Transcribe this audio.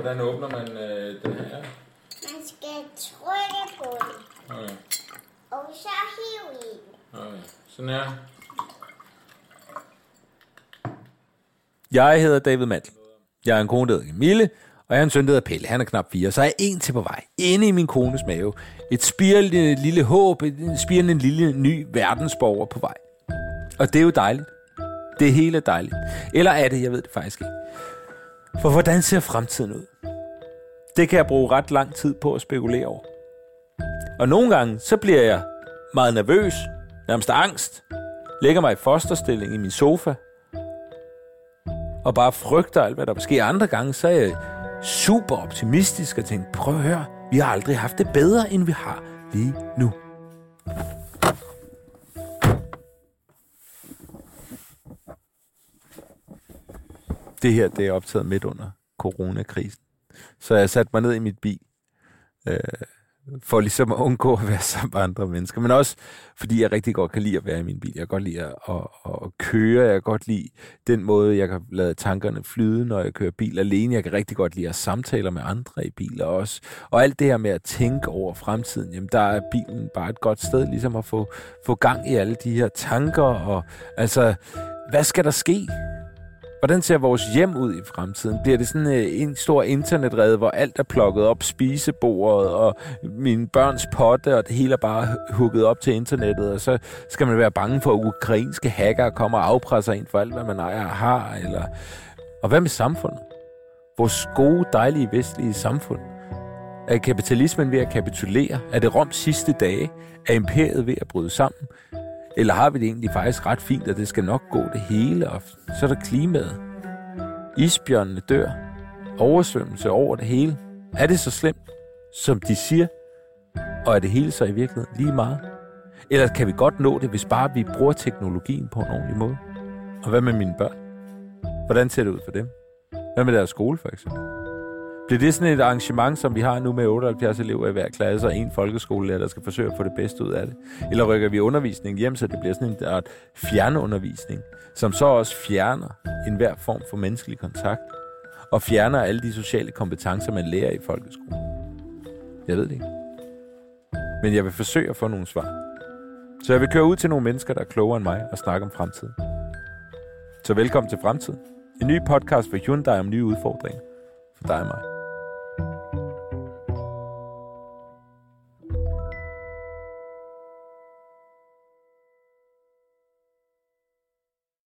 Hvordan åbner man øh, den her? Man skal trykke på den, Okay. og så hive i den. okay. Sådan her. Jeg hedder David Mandel. Jeg er en kone, der hedder Camille, og jeg er en søn, der hedder Pelle. Han er knap fire, så er jeg en til på vej. Inde i min kones mave. Et spirende lille håb, et spirende lille ny verdensborger på vej. Og det er jo dejligt. Det hele er dejligt. Eller er det? Jeg ved det faktisk ikke. For hvordan ser fremtiden ud? Det kan jeg bruge ret lang tid på at spekulere over. Og nogle gange, så bliver jeg meget nervøs, nærmest angst, lægger mig i fosterstilling i min sofa, og bare frygter alt, hvad der sker. Andre gange, så er jeg super optimistisk og tænker, prøv at høre, vi har aldrig haft det bedre, end vi har lige nu. Det her, det er optaget midt under coronakrisen. Så jeg satte mig ned i mit bil, øh, for ligesom at undgå at være sammen med andre mennesker. Men også fordi jeg rigtig godt kan lide at være i min bil. Jeg kan godt lide at, at, at køre. Jeg kan godt lide den måde, jeg kan lade tankerne flyde, når jeg kører bil alene. Jeg kan rigtig godt lide at samtale med andre i biler også. Og alt det her med at tænke over fremtiden, jamen der er bilen bare et godt sted ligesom at få, få gang i alle de her tanker. Og altså, hvad skal der ske? Hvordan ser vores hjem ud i fremtiden? Bliver det sådan øh, en stor internetred, hvor alt er plukket op, spisebordet og mine børns potte, og det hele er bare hugget op til internettet, og så skal man være bange for, at ukrainske hacker kommer og afpresser en for alt, hvad man ejer og har? Eller... Og hvad med samfundet? Vores gode, dejlige, vestlige samfund? Er kapitalismen ved at kapitulere? Er det Roms sidste dage? Er imperiet ved at bryde sammen? Eller har vi det egentlig faktisk ret fint, og det skal nok gå det hele, og så er der klimaet. Isbjørnene dør. Oversvømmelse over det hele. Er det så slemt, som de siger? Og er det hele så i virkeligheden lige meget? Eller kan vi godt nå det, hvis bare vi bruger teknologien på en ordentlig måde? Og hvad med mine børn? Hvordan ser det ud for dem? Hvad med deres skole, for eksempel? Bliver det sådan et arrangement, som vi har nu med 78 elever i hver klasse og en folkeskolelærer, der skal forsøge at få det bedste ud af det? Eller rykker vi undervisningen hjem, så det bliver sådan en art fjernundervisning, som så også fjerner enhver form for menneskelig kontakt, og fjerner alle de sociale kompetencer, man lærer i folkeskolen? Jeg ved det ikke. Men jeg vil forsøge at få nogle svar. Så jeg vil køre ud til nogle mennesker, der er klogere end mig, og snakke om fremtiden. Så velkommen til Fremtiden. En ny podcast for Hyundai om nye udfordringer for dig og mig.